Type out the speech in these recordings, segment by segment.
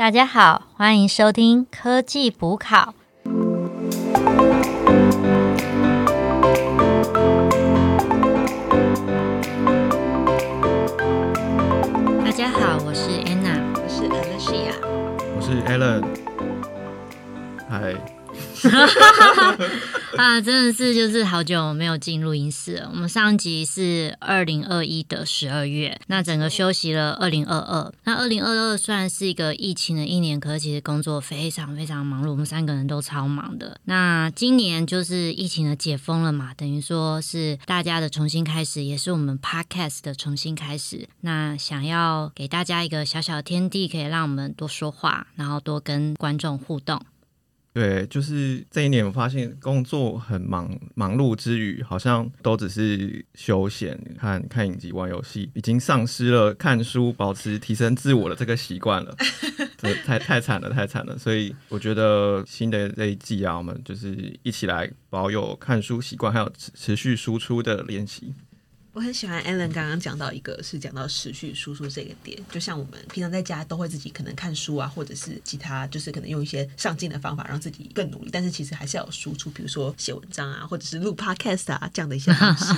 大家好，欢迎收听科技补考。大家好，我是 Anna，我是 Alicia，我是 Alan，嗨。啊，真的是就是好久没有进录音室了。我们上集是二零二一的十二月，那整个休息了二零二二。那二零二二虽然是一个疫情的一年，可是其实工作非常非常忙碌，我们三个人都超忙的。那今年就是疫情的解封了嘛，等于说是大家的重新开始，也是我们 Podcast 的重新开始。那想要给大家一个小小的天地，可以让我们多说话，然后多跟观众互动。对，就是这一年，我发现工作很忙，忙碌之余，好像都只是休闲，看看影集、玩游戏，已经丧失了看书、保持提升自我的这个习惯了。这太太惨了，太惨了。所以我觉得新的这一季啊，我们就是一起来保有看书习惯，还有持续输出的练习。我很喜欢 Alan 刚刚讲到一个是讲到持续输出这个点，就像我们平常在家都会自己可能看书啊，或者是其他就是可能用一些上进的方法让自己更努力，但是其实还是要有输出，比如说写文章啊，或者是录 Podcast 啊这样的一些方式，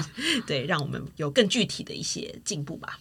对，让我们有更具体的一些进步吧。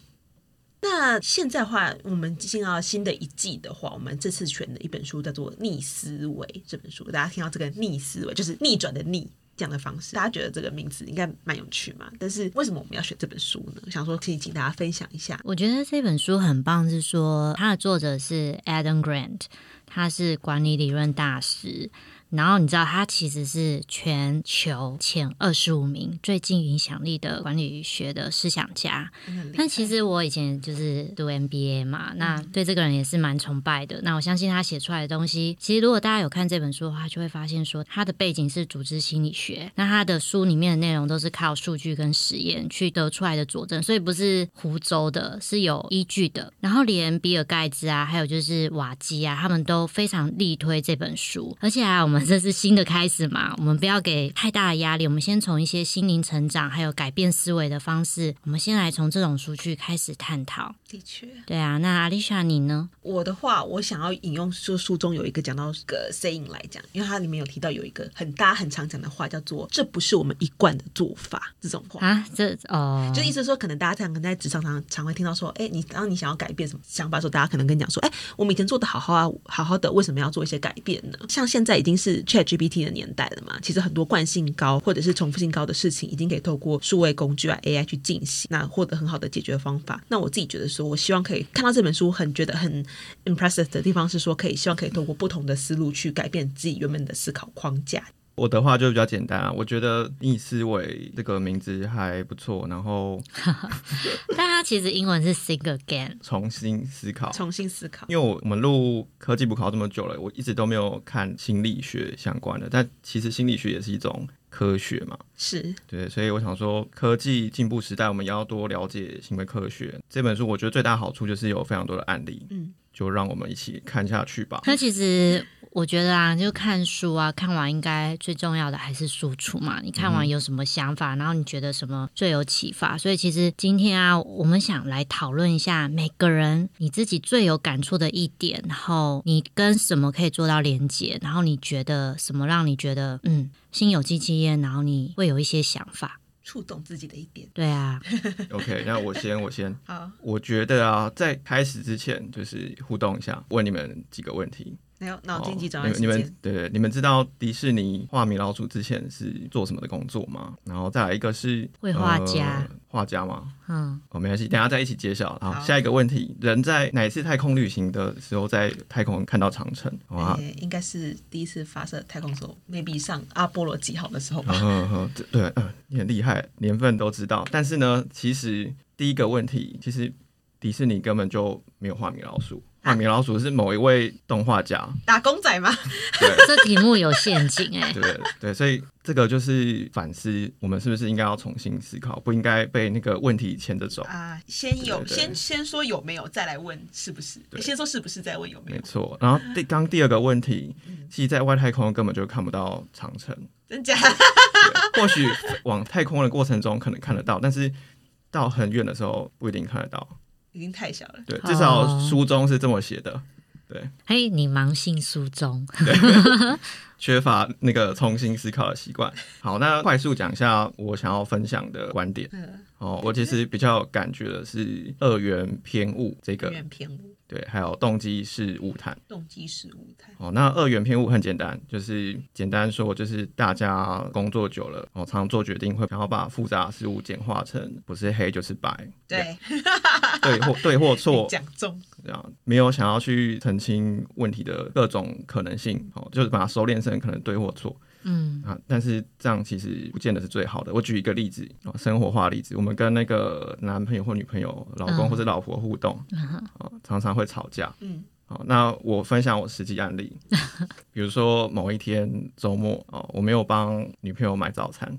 那现在话，我们进到新的一季的话，我们这次选的一本书叫做《逆思维》这本书，大家听到这个逆思维就是逆转的逆。这样的方式，大家觉得这个名字应该蛮有趣嘛？但是为什么我们要选这本书呢？想说可以请大家分享一下。我觉得这本书很棒，是说它的作者是 Adam Grant，他是管理理论大师。然后你知道他其实是全球前二十五名最具影响力的管理学的思想家。但其实我以前就是读 MBA 嘛，那对这个人也是蛮崇拜的。那我相信他写出来的东西，其实如果大家有看这本书的话，就会发现说他的背景是组织心理学。那他的书里面的内容都是靠数据跟实验去得出来的佐证，所以不是胡诌的，是有依据的。然后连比尔盖茨啊，还有就是瓦基啊，他们都非常力推这本书，而且啊，我们。这是新的开始嘛？我们不要给太大的压力，我们先从一些心灵成长还有改变思维的方式，我们先来从这种书去开始探讨。的确，对啊。那阿丽莎你呢？我的话，我想要引用就书中有一个讲到个 saying 来讲，因为它里面有提到有一个很大很常讲的话，叫做“这不是我们一贯的做法”这种话啊。这哦，就意思说，可能大家常可能在职场上常会听到说，哎，你当你想要改变什么想法的时候，大家可能跟你讲说，哎，我们以前做的好好啊，好好的，为什么要做一些改变呢？像现在已经是。ChatGPT 的年代了嘛，其实很多惯性高或者是重复性高的事情，已经可以透过数位工具啊 AI 去进行，那获得很好的解决方法。那我自己觉得说，我希望可以看到这本书，很觉得很 impressive 的地方是说，可以希望可以通过不同的思路去改变自己原本的思考框架。我的话就比较简单啊，我觉得逆思维这个名字还不错，然后，但它其实英文是 think again，重新思考，重新思考。因为我我们录科技补考这么久了，我一直都没有看心理学相关的，但其实心理学也是一种科学嘛，是对，所以我想说，科技进步时代，我们要多了解行为科学。这本书我觉得最大好处就是有非常多的案例，嗯，就让我们一起看下去吧。那其实。我觉得啊，就看书啊，看完应该最重要的还是输出嘛。你看完有什么想法，然后你觉得什么最有启发？所以其实今天啊，我们想来讨论一下每个人你自己最有感触的一点，然后你跟什么可以做到连接，然后你觉得什么让你觉得嗯心有戚戚焉，然后你会有一些想法，触动自己的一点。对啊。OK，那我先，我先。好。我觉得啊，在开始之前，就是互动一下，问你们几个问题。没有脑筋急转弯你们对对，你们知道迪士尼画米老鼠之前是做什么的工作吗？然后再来一个是绘画家，画家吗？嗯，哦，没关系，等下再一起揭晓。好，下一个问题，人在哪一次太空旅行的时候在太空看到长城？哇，应该是第一次发射太空时候，maybe 上阿波罗几号的时候吧。嗯嗯，对，嗯，你很厉害，年份都知道。但是呢，其实第一个问题，其实迪士尼根本就没有画米老鼠。画米老鼠是某一位动画家打工仔吗？对，这题目有陷阱哎。对对，所以这个就是反思，我们是不是应该要重新思考，不应该被那个问题牵着走啊？先有，先先说有没有，再来问是不是？先说是不是，再问有没有？没错。然后第刚第二个问题，其实在外太空根本就看不到长城，真假？或许往太空的过程中可能看得到，但是到很远的时候不一定看得到。已经太小了，对，至少书中是这么写的。对，嘿，你盲信书中，缺乏那个重新思考的习惯。好，那快速讲一下我想要分享的观点。嗯，哦，我其实比较感觉的是二元偏误这个，远偏误，对，还有动机是误谈。动机是误谈。哦，那二元偏误很简单，就是简单说，就是大家工作久了，哦，常做决定会想要把复杂事物简化成不是黑就是白，对，对或对或 错，讲中，这样没有想要去澄清问题的各种可能性，哦，就是把它收敛成可能对或错。嗯。啊。但是这样其实不见得是最好的。我举一个例子，哦，生活化例子，我们跟那个男朋友或女朋友、老公嗯。或者老婆互动，哦，常常会吵架。嗯，好，那我分享我实际案例，比如说某一天周末哦，我没有帮女朋友买早餐，嗯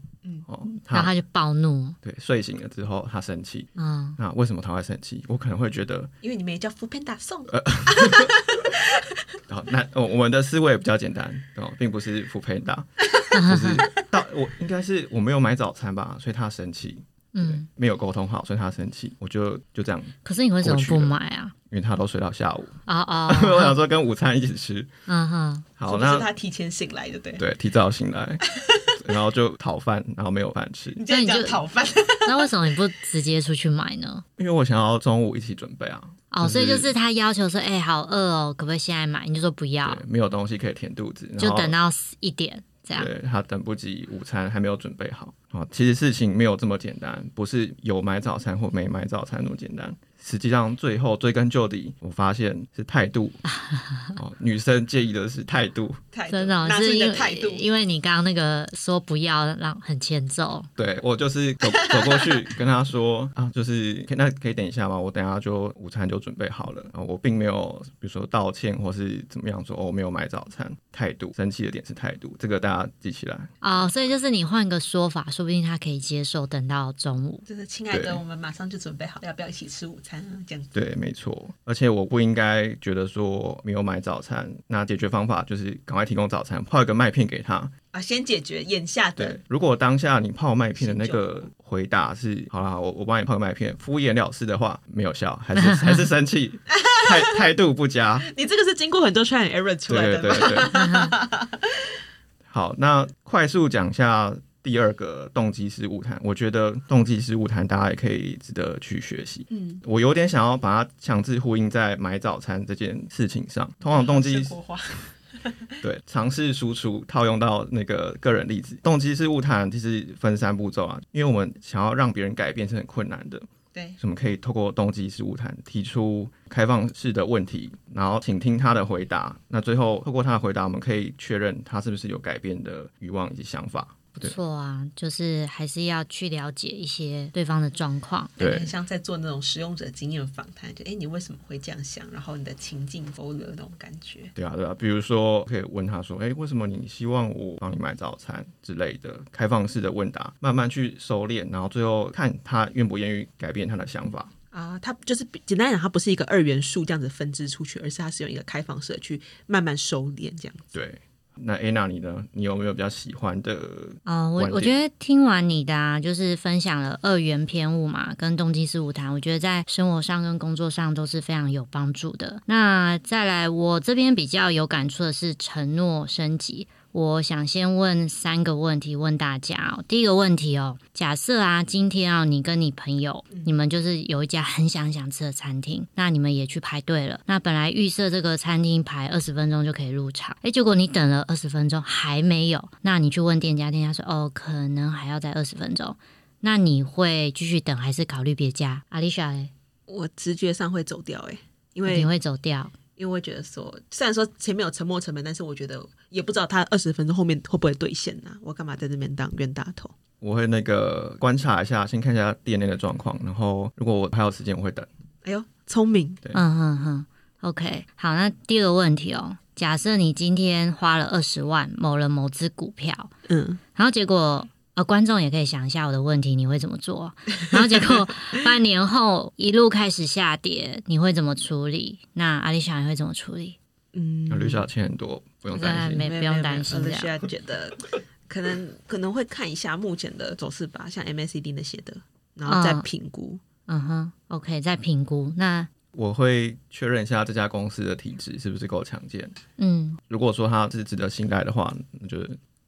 哦，然后他就暴怒，对睡醒了之后他生气，嗯，那为什么他会生气？我可能会觉得，因为你们也叫福片打送，好，那哦我们的思维比较简单哦，并不是福片打，就是到我应该是我没有买早餐吧，所以他生气，嗯，没有沟通好，所以他生气，我就就这样，可是你为什么不买啊？因为他都睡到下午，啊啊我哦，想说跟午餐一起吃，嗯哼，好，那是他提前醒来的？对，对提早醒来，然后就讨饭，然后没有饭吃。你这样那你就讲讨饭，那为什么你不直接出去买呢？因为我想要中午一起准备啊。哦，所以就是他要求说，哎、好饿哦，可不可以现在买？你就说不要对，，没有东西可以填肚子，就等到一点对他等不及午餐还没有准备好哦。其实事情没有这么简单，不是有买早餐或没买早餐那么简单。实际上最后追根究底，我发现是态度 哦，女生介意的是态度。态真的是因为态度，因为你刚刚那个说不要，让很欠揍。对我就是走走过去跟他说啊，就是可以那可以等一下吗？我等下就午餐就准备好了。啊，我并没有比如说道歉或是怎么样说哦，我没有买早餐。态度生气的点是态度，这个大家记起来。哦，所以就是你换个说法，说不定他可以接受。等到中午，就是亲爱的，我们马上就准备好，要不要一起吃午餐啊？这样子，对，没错。而且我不应该觉得说没有买早餐，那解决方法就是赶快提供早餐，泡一个麦片给他。啊，先解决眼下的对，如果当下你泡麦片的那个回答是好啦，我我帮你泡个麦片，敷衍了事的话，没有效，还是还是生气，态态度不佳。你这个是经过很多 try and error 出来对对的吗？对。好，那快速讲一下第二个动机是误谈。我觉得动机是误谈大家也可以值得去学习。嗯，我有点想要把它强制呼应在买早餐这件事情上。通常动机 对尝试输出套用到那个个人例子，动机是误谈其实分三步骤啊，因为我们想要让别人改变是很困难的。对，所以我们可以透过动机是误谈提出开放式的问题，然后请听他的回答。那最后透过他的回答，我们可以确认他是不是有改变的欲望以及想法。不错啊，就是还是要去了解一些对方的状况。对很像在做那种使用者经验访谈，就哎，诶你为什么会这样想？然后你的情境 follow 那种感觉。对啊，对啊，比如说可以问他说：“哎，为什么你希望我帮你买早餐之类的开放式的问答，慢慢去收敛，然后最后看他愿不愿意改变他的想法。啊，它就是简单来讲，它不是一个二元素这样子分支出去，而是它是用一个开放式的去慢慢收敛这样子。对，那 Anna 你呢？你有没有比较喜欢的？哦，我我觉得听完你的啊，就是分享了二元偏误嘛，跟动机式误谈，我觉得在生活上跟工作上都是非常有帮助的。那再来，我这边比较有感触的是承诺升级。我想先问三个问题，问大家哦。第一个问题哦，假设啊，今天啊，你跟你朋友，你们就是有一家很想想吃的餐厅，那你们也去排队了。那本来预设这个餐厅排二十分钟就可以入场，诶，结果你等了二十分钟还没有，那你去问店家，店家说哦，可能还要再二十分钟。那你会继续等，还是考虑别家？阿丽莎嘞，我直觉上会走掉哎、因为你会走掉？因为觉得说，虽然说前面有沉没成本，但是我觉得也不知道他二十分钟后面会不会兑现呐、我干嘛在这边当冤大头？我会那个观察一下，先看一下店内的状况，然后如果我还有时间，我会等。哎呦，聪明，对嗯哼哼，OK，好，那第二个问题哦，假设你今天花了二十万某了某只股票，嗯，然后结果呃，观众也可以想一下我的问题，你会怎么做？然后结果半年后一路开始下跌，你会怎么处理？那阿丽莎你会怎么处理？嗯，绿小钱很多，不用担心。没不用担心需要觉得 可能可能会看一下目前的走势吧，像 MACD 那些的，然后再嗯评估。嗯哼，OK，再评估。那我会确认一下这家公司的体质是不是够强健。嗯，如果说它是值得信赖的话，那就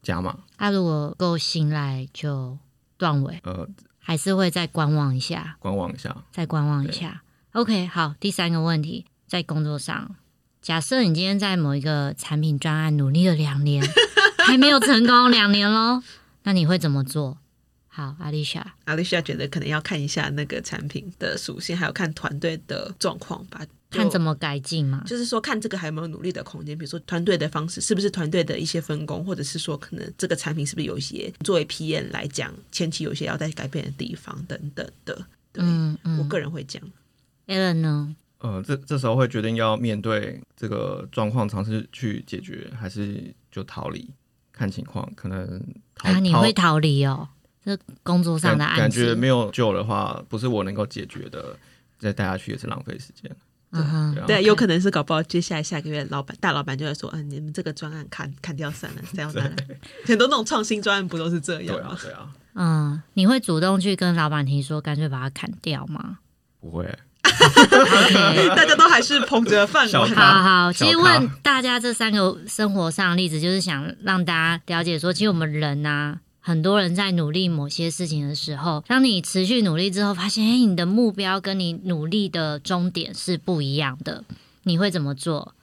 加码。他如果够信赖就断尾，呃，还是会再观望一下，观望一下。再观望一下。OK，好，第三个问题，在工作上，假设你今天在某一个产品专案努力了两年，还没有成功，两年喽，那你会怎么做？好，阿丽莎，阿丽莎觉得可能要看一下那个产品的属性，还有看团队的状况吧。看怎么改进嘛。就是说看这个还有没有努力的空间，比如说团队的方式是不是团队的一些分工，或者是说可能这个产品是不是有一些作为 PM 来讲，前期有一些要再改变的地方等等的。对，嗯嗯我个人会讲。Alan 呢？呃，这这时候会决定要面对这个状况，尝试去解决，还是就逃离，看情况。可能逃啊，你会逃离哦？这工作上感的案感觉，没有救的话，不是我能够解决的，再带下去也是浪费时间。嗯哼。对啊对，有可能是搞不好接下来下个月老板大老板就会说，嗯、你们这个专案砍砍掉算了，这样算了 很多那种创新专案不都是这样吗？，对啊对啊，嗯，你会主动去跟老板提说，干脆把它砍掉吗？不会。大家都还是捧着饭碗。好好，其实问大家这三个生活上的例子，就是想让大家了解说，其实我们人呐、很多人在努力某些事情的时候，当你持续努力之后，发现哎，你的目标跟你努力的终点是不一样的，你会怎么做？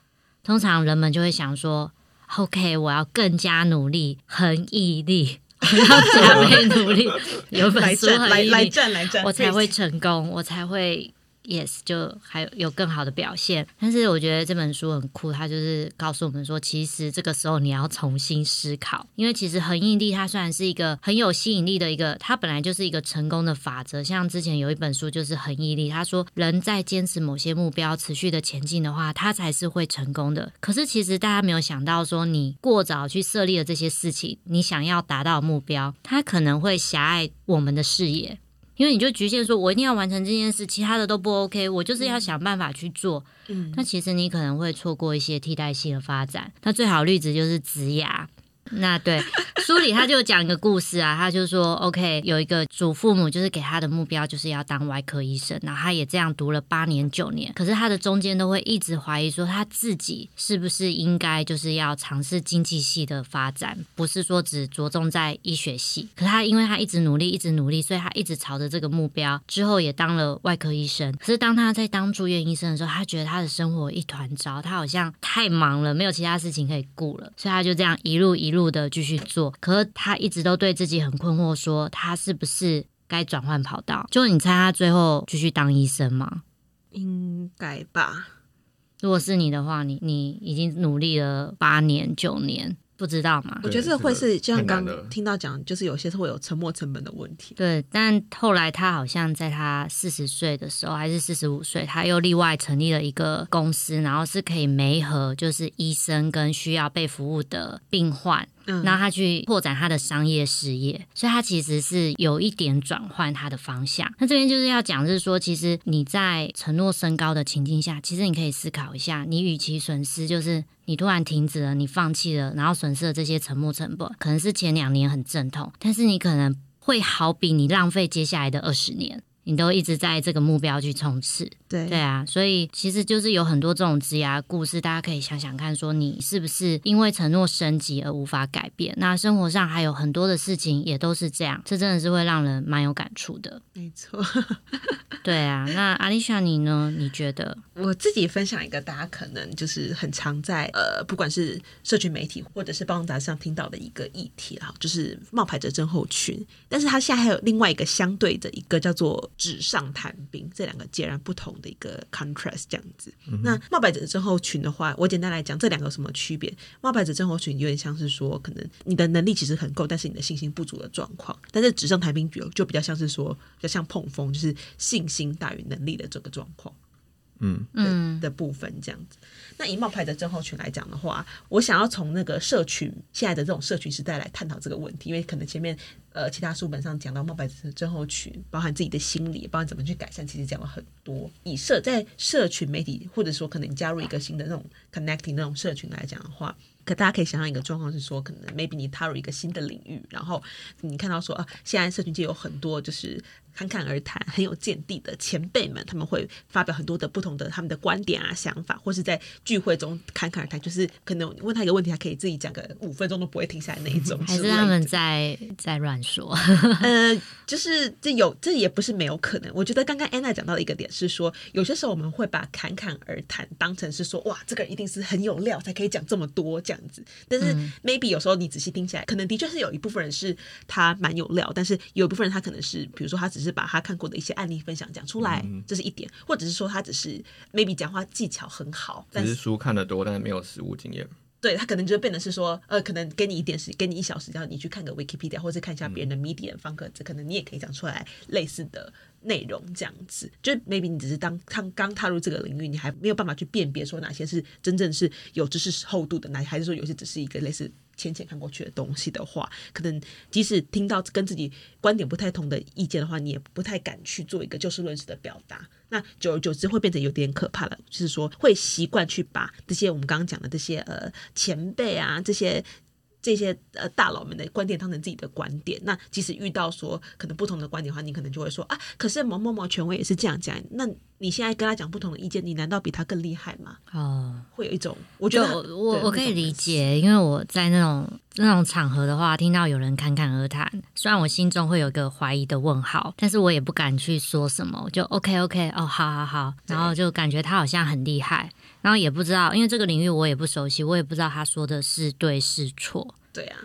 通常人们就会想说，OK，我要更加努力，很毅力，我要加倍努力。有本书来战，来战，来战，我才会成功，我才会 yes，就还有有更好的表现。但是我觉得这本书很酷，它就是告诉我们说，其实这个时候你要重新思考，因为其实恒毅力它虽然是一个很有吸引力的一个，它本来就是一个成功的法则。像之前有一本书就是恒毅力，他说人在坚持某些目标持续的前进的话，他才是会成功的。可是其实大家没有想到说，你过早去设立了这些事情，你想要达到目标，它可能会狭隘我们的视野。因为你就局限说，我一定要完成这件事，其他的都不 OK，我就是要想办法去做。嗯，那其实你可能会错过一些替代性的发展。那最好的例子就是植牙。那对书里他就讲一个故事啊，他就说，OK，有一个祖父母就是给他的目标就是要当外科医生，然后他也这样读了八年九年，可是他的中间都会一直怀疑说他自己是不是应该就是要尝试经济系的发展，不是说只着重在医学系。可他因为他一直努力，一直努力，所以他一直朝着这个目标，之后也当了外科医生。可是当他在当住院医生的时候，他觉得他的生活一团糟，他好像太忙了，没有其他事情可以顾了，所以他就这样一路一路的继续做。可是他一直都对自己很困惑，说他是不是该转换跑道？就你猜他最后继续当医生吗？应该吧。如果是你的话，你你已经努力了八年九年，不知道嘛？我觉得这个会是就像刚听到讲，就是有些是会有沉没成本的问题。对，但后来他好像在他四十岁的时候，还是四十五岁，他又另外成立了一个公司，然后是可以媒合，就是医生跟需要被服务的病患，嗯，让他去拓展他的商业事业，所以他其实是有一点转换他的方向。那这边就是要讲，是说，其实你在承诺升高的情境下，其实你可以思考一下，你与其损失就是你突然停止了，你放弃了，然后损失了这些沉没成本，可能是前两年很阵痛，但是你可能会好比你浪费接下来的二十年。你都一直在这个目标去冲刺，对对啊，所以其实就是有很多这种职涯故事，大家可以想想看，说你是不是因为承诺升级而无法改变？那生活上还有很多的事情也都是这样，这真的是会让人蛮有感触的。没错。对啊，那阿丽莎你呢？你觉得？我自己分享一个大家可能就是很常在呃，不管是社群媒体或者是报章杂志上听到的一个议题啦，就是冒牌者症候群。但是它现在还有另外一个相对的一个叫做纸上谈兵，这两个截然不同的一个 contrast 这样子。那冒牌者症候群的话，我简单来讲，这两个有什么区别？冒牌者症候群有点像是说，可能你的能力其实很够，但是你的信心不足的状况。但是纸上谈兵就就比较像是说，比较像碰风，就是信心大于能力的这个状况。嗯，嗯的部分这样子。那以冒牌的症候群来讲的话，我想要从那个社群现在的这种社群时代来探讨这个问题，因为可能前面呃其他书本上讲到冒牌者症候群，包含自己的心理，包含怎么去改善，其实讲了很多。以社在社群媒体，或者说可能加入一个新的那种 connecting 那种社群来讲的话。可大家可以想象一个状况是说，可能 maybe 你踏入一个新的领域，然后你看到说啊，现在社群界有很多就是侃侃而谈、很有见地的前辈们，他们会发表很多的不同的他们的观点啊、想法，或是在聚会中侃侃而谈，就是可能问他一个问题，他可以自己讲个五分钟都不会停下来那一种，还是他们在在软说？呃，就是这有这也不是没有可能。我觉得刚刚安娜讲到的一个点是说，有些时候我们会把侃侃而谈当成是说，哇，这个人一定是很有料才可以讲这么多这。样子，但是 maybe 有时候你仔细听起来，可能的确是有一部分人是他蛮有料，但是有一部分人他可能是，比如说他只是把他看过的一些案例分享讲出来，这是一点，或者是说他只是 maybe 讲话技巧很好，只是书看得多，但是没有实物经验。对他可能就变得是说，呃，可能给你一点时，给你一小时，然后你去看个 Wikipedia，或者看一下别人的 Medium 方格子，可能你也可以讲出来类似的。内容这样子，就 maybe 你只是当刚刚踏入这个领域，你还没有办法去辨别说哪些是真正是有知识厚度的，哪还是说有些只是一个类似浅浅看过去的东西的话，可能即使听到跟自己观点不太同的意见的话，你也不太敢去做一个就事论事的表达。那久而久之会变成有点可怕了，就是说会习惯去把这些我们刚刚讲的这些呃前辈啊这些。这些呃大佬们的观点当成自己的观点，那即使遇到说可能不同的观点的话，你可能就会说啊，可是某某某权威也是这样讲，那你现在跟他讲不同的意见，你难道比他更厉害吗？哦，会有一种我觉得我我可以理解，因为我在那种那种场合的话，听到有人侃侃而谈，虽然我心中会有一个怀疑的问号，但是我也不敢去说什么，我就 OK OK 哦，好好好，然后就感觉他好像很厉害。然后也不知道，因为这个领域我也不熟悉，我也不知道他说的是对是错。对啊，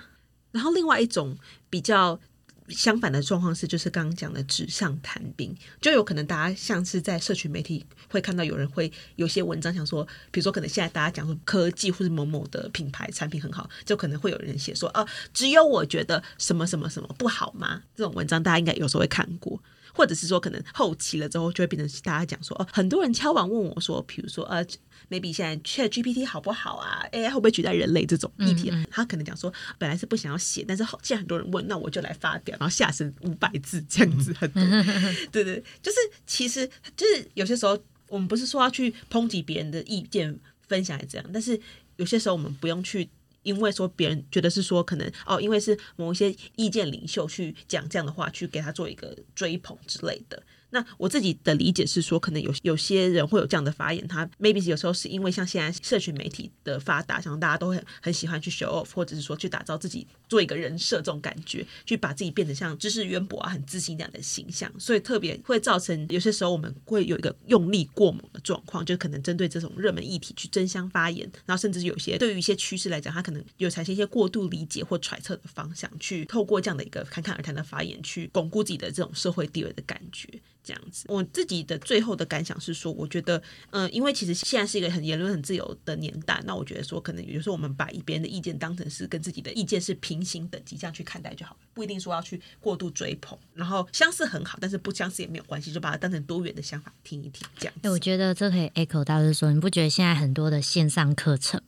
然后另外一种比较相反的状况是，就是刚刚讲的纸上谈兵，就有可能大家像是在社群媒体会看到有人会有些文章想说，比如说可能现在大家讲说科技或者某某的品牌产品很好，就可能会有人写说，呃，只有我觉得什么什么什么不好吗？这种文章大家应该有时候会看过。或者是说，可能后期了之后，就会变成大家讲说，哦，很多人敲完问我说，比如说，呃，maybe 现在 Chat GPT 好不好啊？AI 会不会取代人类这种议题？他可能讲说，本来是不想要写，但是既然很多人问，那我就来发表，然后下身五百字这样子，很多。对对，就是其实就是有些时候，我们不是说要去抨击别人的意见分享这样，但是有些时候我们不用去。因为说别人觉得是说可能哦，因为是某一些意见领袖去讲这样的话，去给他做一个追捧之类的。那我自己的理解是说，可能有有些人会有这样的发言，他 maybe 有时候是因为像现在社群媒体的发达，像大家都很很喜欢去 show off，或者是说去打造自己做一个人设这种感觉，去把自己变得像知识渊博啊、很自信这样的形象，所以特别会造成有些时候我们会有一个用力过猛的状况，就可能针对这种热门议题去争相发言，然后甚至有些对于一些趋势来讲，他可能有产生一些过度理解或揣测的方向，去透过这样的一个侃侃而谈的发言，去巩固自己的这种社会地位的感觉。这样子，我自己的最后的感想是说，我觉得，嗯，因为其实现在是一个很言论很自由的年代，那我觉得说，可能有时候我们把一边的意见当成是跟自己的意见是平行等级这样去看待就好了，不一定说要去过度追捧，然后相似很好，但是不相似也没有关系，就把它当成多元的想法听一听，这样。哎，我觉得这可以 echo 到就是说，你不觉得现在很多的线上课程，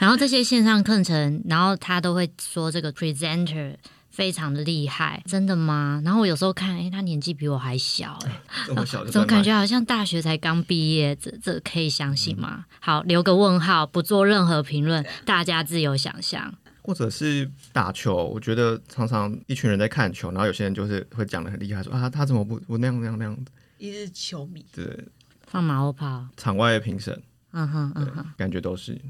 然后这些线上课程，然后他都会说这个 presenter。非常的厉害，真的吗？然后我有时候看，哎，他年纪比我还小，哎，这么小，怎么感觉好像大学才刚毕业？这这可以相信吗？好，留个问号，不做任何评论，大家自由想象。或者是打球，我觉得常常一群人在看球，然后有些人就是会讲的很厉害，说啊，他怎么不不那样那样那样的？一日球迷，对，放马后炮，场外的评审，嗯哼嗯哼，感觉都是。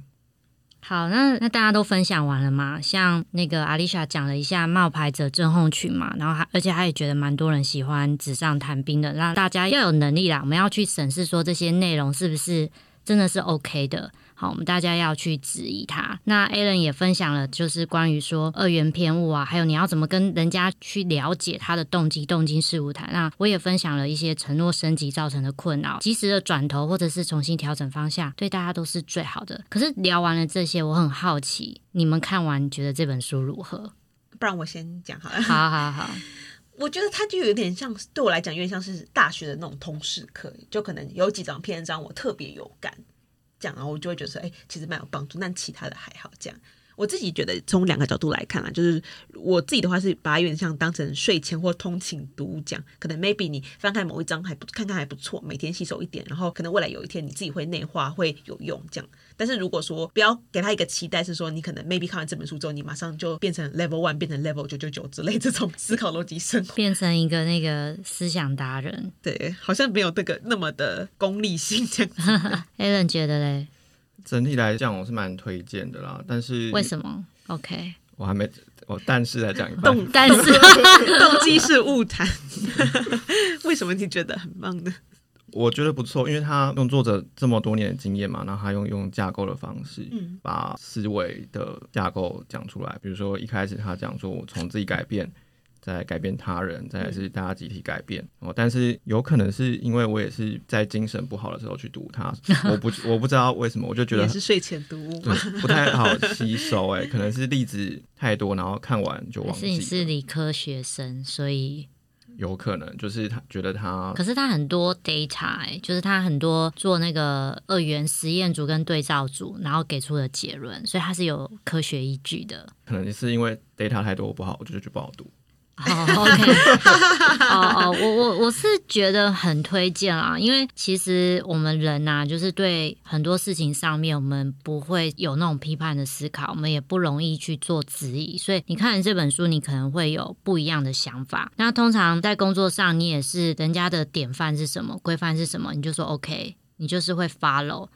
好，那那大家都分享完了吗？像那个阿丽莎讲了一下冒牌者症候群嘛，然后还而且他也觉得蛮多人喜欢纸上谈兵的，让大家要有能力啦，我们要去审视说这些内容是不是真的是 OK 的。好，我们大家要去质疑他。那 Alan 也分享了，就是关于说二元偏误啊，还有你要怎么跟人家去了解他的动机、动机事务谈。那我也分享了一些承诺升级造成的困扰，及时的转头或者是重新调整方向，对大家都是最好的。可是聊完了这些，我很好奇，你们看完觉得这本书如何？不然我先讲好了。好好好，我觉得它就有点像，对我来讲有点像是大学的那种通识课，就可能有几张篇章我特别有感。讲啊，我就会觉得说，哎，其实蛮有帮助。但其他的还好。这样，我自己觉得从两个角度来看啊，就是我自己的话是把它有点像当成睡前或通勤读物讲，可能 maybe 你翻开某一章还不看看还不错，每天吸收一点，然后可能未来有一天你自己会内化会有用这样。但是如果说不要给他一个期待，是说你可能 maybe 看完这本书之后，你马上就变成 level one，变成 level 九九九之类这种 思考逻辑生活，变成一个那个思想达人。对，好像没有这个那么的功利性这样子。Alan 觉得嘞，整体来讲我是蛮推荐的啦，但是为什么？OK，我还没我但是来讲一半，动但是 动机是误谈，为什么你觉得很棒呢？我觉得不错，因为他用作者这么多年的经验嘛，然后他用用架构的方式，嗯把思维的架构讲出来。比如说一开始他讲说，我从自己改变，再改变他人，再来是大家集体改变。哦，但是有可能是因为我也是在精神不好的时候去读它，我不 我不知道为什么，我就觉得也是睡前读物。对不太好吸收。哎，可能是例子太多，然后看完就还忘记是你是。理科学生，所以有可能就是他觉得他可是他很多 data，、欸、就是他很多做那个二元实验组跟对照组，然后给出的结论，所以他是有科学依据的。可能是因为 data 太多不好，我就觉得不好读。哦，OK，哦哦，我我我是觉得很推荐啊，因为其实我们人呐、就是对很多事情上面，我们不会有那种批判的思考，我们也不容易去做质疑，所以你看这本书，你可能会有不一样的想法。那通常在工作上，你也是人家的典范是什么，规范是什么，你就说 OK，你就是会 follow。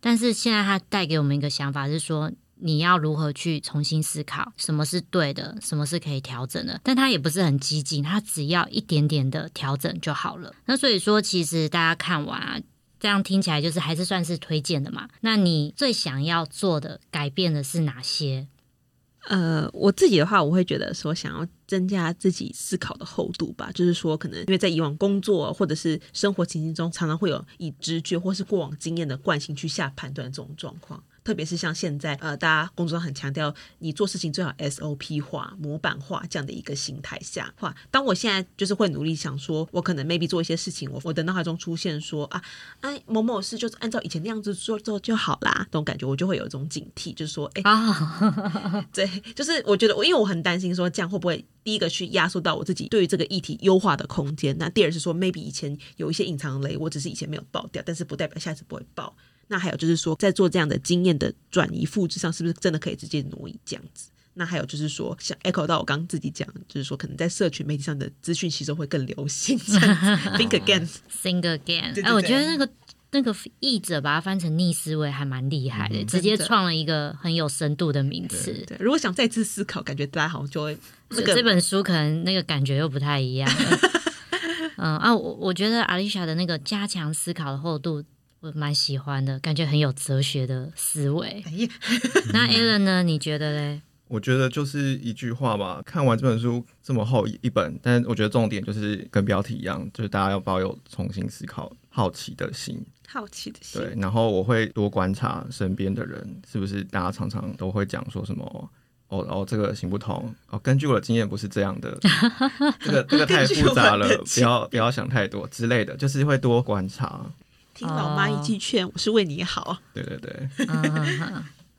但是现在它带给我们一个想法是说，你要如何去重新思考什么是对的，什么是可以调整的。但它也不是很激进，它只要一点点的调整就好了。那所以说，其实大家看完。这样听起来就是还是算是推荐的嘛？那你最想要做的改变的是哪些？呃，我自己的话，我会觉得说，想要增加自己思考的厚度吧。就是说，可能因为在以往工作或者是生活情境中，常常会有以直觉或是过往经验的惯性去下判断这种状况。特别是像现在，呃，大家工作上很强调你做事情最好 SOP 化、模板化这样的一个形态下，话，当我现在就是会努力想说，我可能 maybe 做一些事情，我我的脑海中出现说啊，哎，某某事就是按照以前那样子做做就好啦，这种感觉，我就会有一种警惕，就是说，哎，啊，对，就是我觉得我因为我很担心说这样会不会第一个去压缩到我自己对于这个议题优化的空间，那第二是说 maybe 以前有一些隐藏雷，我只是以前没有爆掉，但是不代表下次不会爆。那还有就是说，在做这样的经验的转移复制上，是不是真的可以直接挪移这样子？那还有就是说，像 echo 到我刚刚自己讲，就是说可能在社群媒体上的资讯吸收会更流行，这样子 think again。Think again，哎，我对觉得那个那个译者把它翻成逆思维还蛮厉害的，直接创了一个很有深度的名词。对，如果想再次思考，感觉大家好像就会那个这这本书可能那个感觉又不太一样。嗯啊，我我觉得阿丽莎的那个加强思考的厚度，我蛮喜欢的，感觉很有哲学的思维。哎，那 Alan 呢？你觉得嘞？我觉得就是一句话吧。看完这本书这么厚一一本，但我觉得重点就是跟标题一样，就是大家要抱有重新思考、好奇的心。好奇的心，对，然后我会多观察身边的人，是不是大家常常都会讲说什么。哦哦，这个行不通哦。根据我的经验，不是这样的，这个这个太复杂了不要不要想太多之类的，就是会多观察。听老妈一句劝，我是为你好。对对对，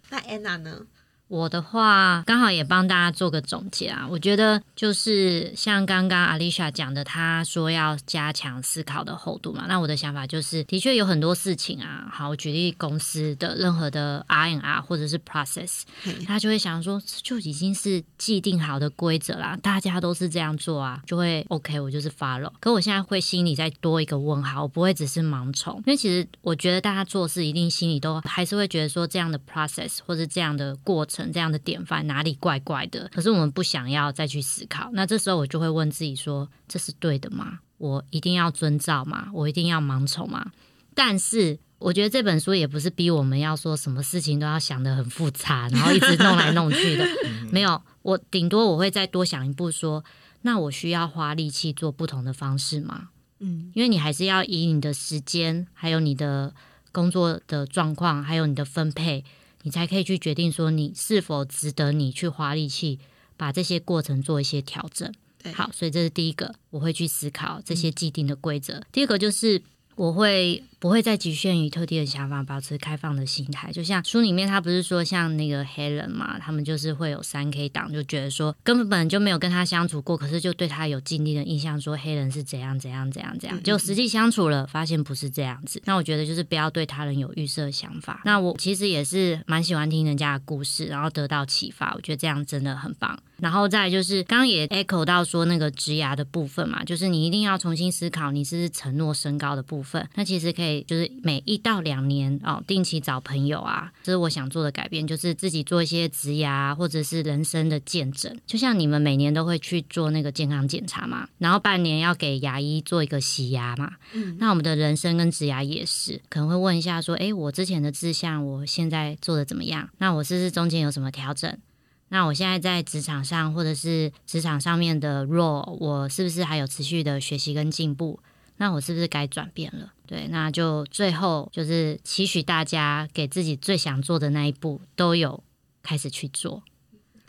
那 Anna 呢？我的话，刚好也帮大家做个总结啊。我觉得就是像刚刚阿丽莎讲的，她说要加强思考的厚度嘛。那我的想法就是，的确有很多事情啊。好，我举例公司的任何的 R N R 或者是 process，嘿他就会想说，这就已经是既定好的规则啦，大家都是这样做啊，就会 OK，我就是 follow。可我现在会心里再多一个问号，我不会只是盲从，因为其实我觉得大家做事一定心里都还是会觉得说这样的 process 或者这样的过程、这样的典范哪里怪怪的，可是我们不想要再去思考。那这时候我就会问自己说，这是对的吗？我一定要遵照吗？我一定要盲从吗？但是我觉得这本书也不是逼我们要说什么事情都要想得很复杂，然后一直弄来弄去的。没有，我顶多我会再多想一步说，那我需要花力气做不同的方式吗？嗯，因为你还是要以你的时间，还有你的工作的状况，还有你的分配，你才可以去决定说你是否值得你去花力气把这些过程做一些调整。对好，所以这是第一个，我会去思考这些既定的规则。第二个就是我会不会再局限于特定的想法，保持开放的心态。就像书里面他不是说像那个黑人嘛，他们就是会有三 K 党，就觉得说根本就没有跟他相处过，可是就对他有既定的印象，说黑人是怎样怎样怎样怎样，就实际相处了，发现不是这样子。那我觉得就是不要对他人有预设想法。那我其实也是蛮喜欢听人家的故事，然后得到启发，我觉得这样真的很棒。然后再就是刚刚也 echo 到说那个职涯的部分嘛，就是你一定要重新思考你是承诺升高的部分。那其实可以就是每一到两年哦，定期找朋友啊，这是我想做的改变，就是自己做一些植牙或者是人生的见证。就像你们每年都会去做那个健康检查嘛，然后半年要给牙医做一个洗牙嘛。嗯，那我们的人生跟植牙也是，可能会问一下说，哎，我之前的志向，我现在做的怎么样？那我是不是中间有什么调整？那我现在在职场上，或者是职场上面的 role，我是不是还有持续的学习跟进步？那我是不是该转变了？对，那就最后就是期许大家给自己最想做的那一步都有开始去做。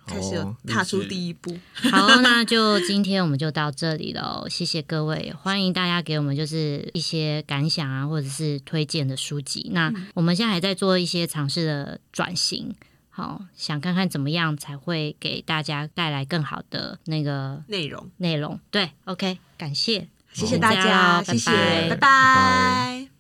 开始有踏出第一步。好，那就今天我们就到这里了，谢谢各位，欢迎大家给我们就是一些感想啊，或者是推荐的书籍。那我们现在还在做一些尝试的转型。好，想看看怎么样才会给大家带来更好的那个内容内容。对，OK，感谢，谢谢大家，谢谢，拜拜。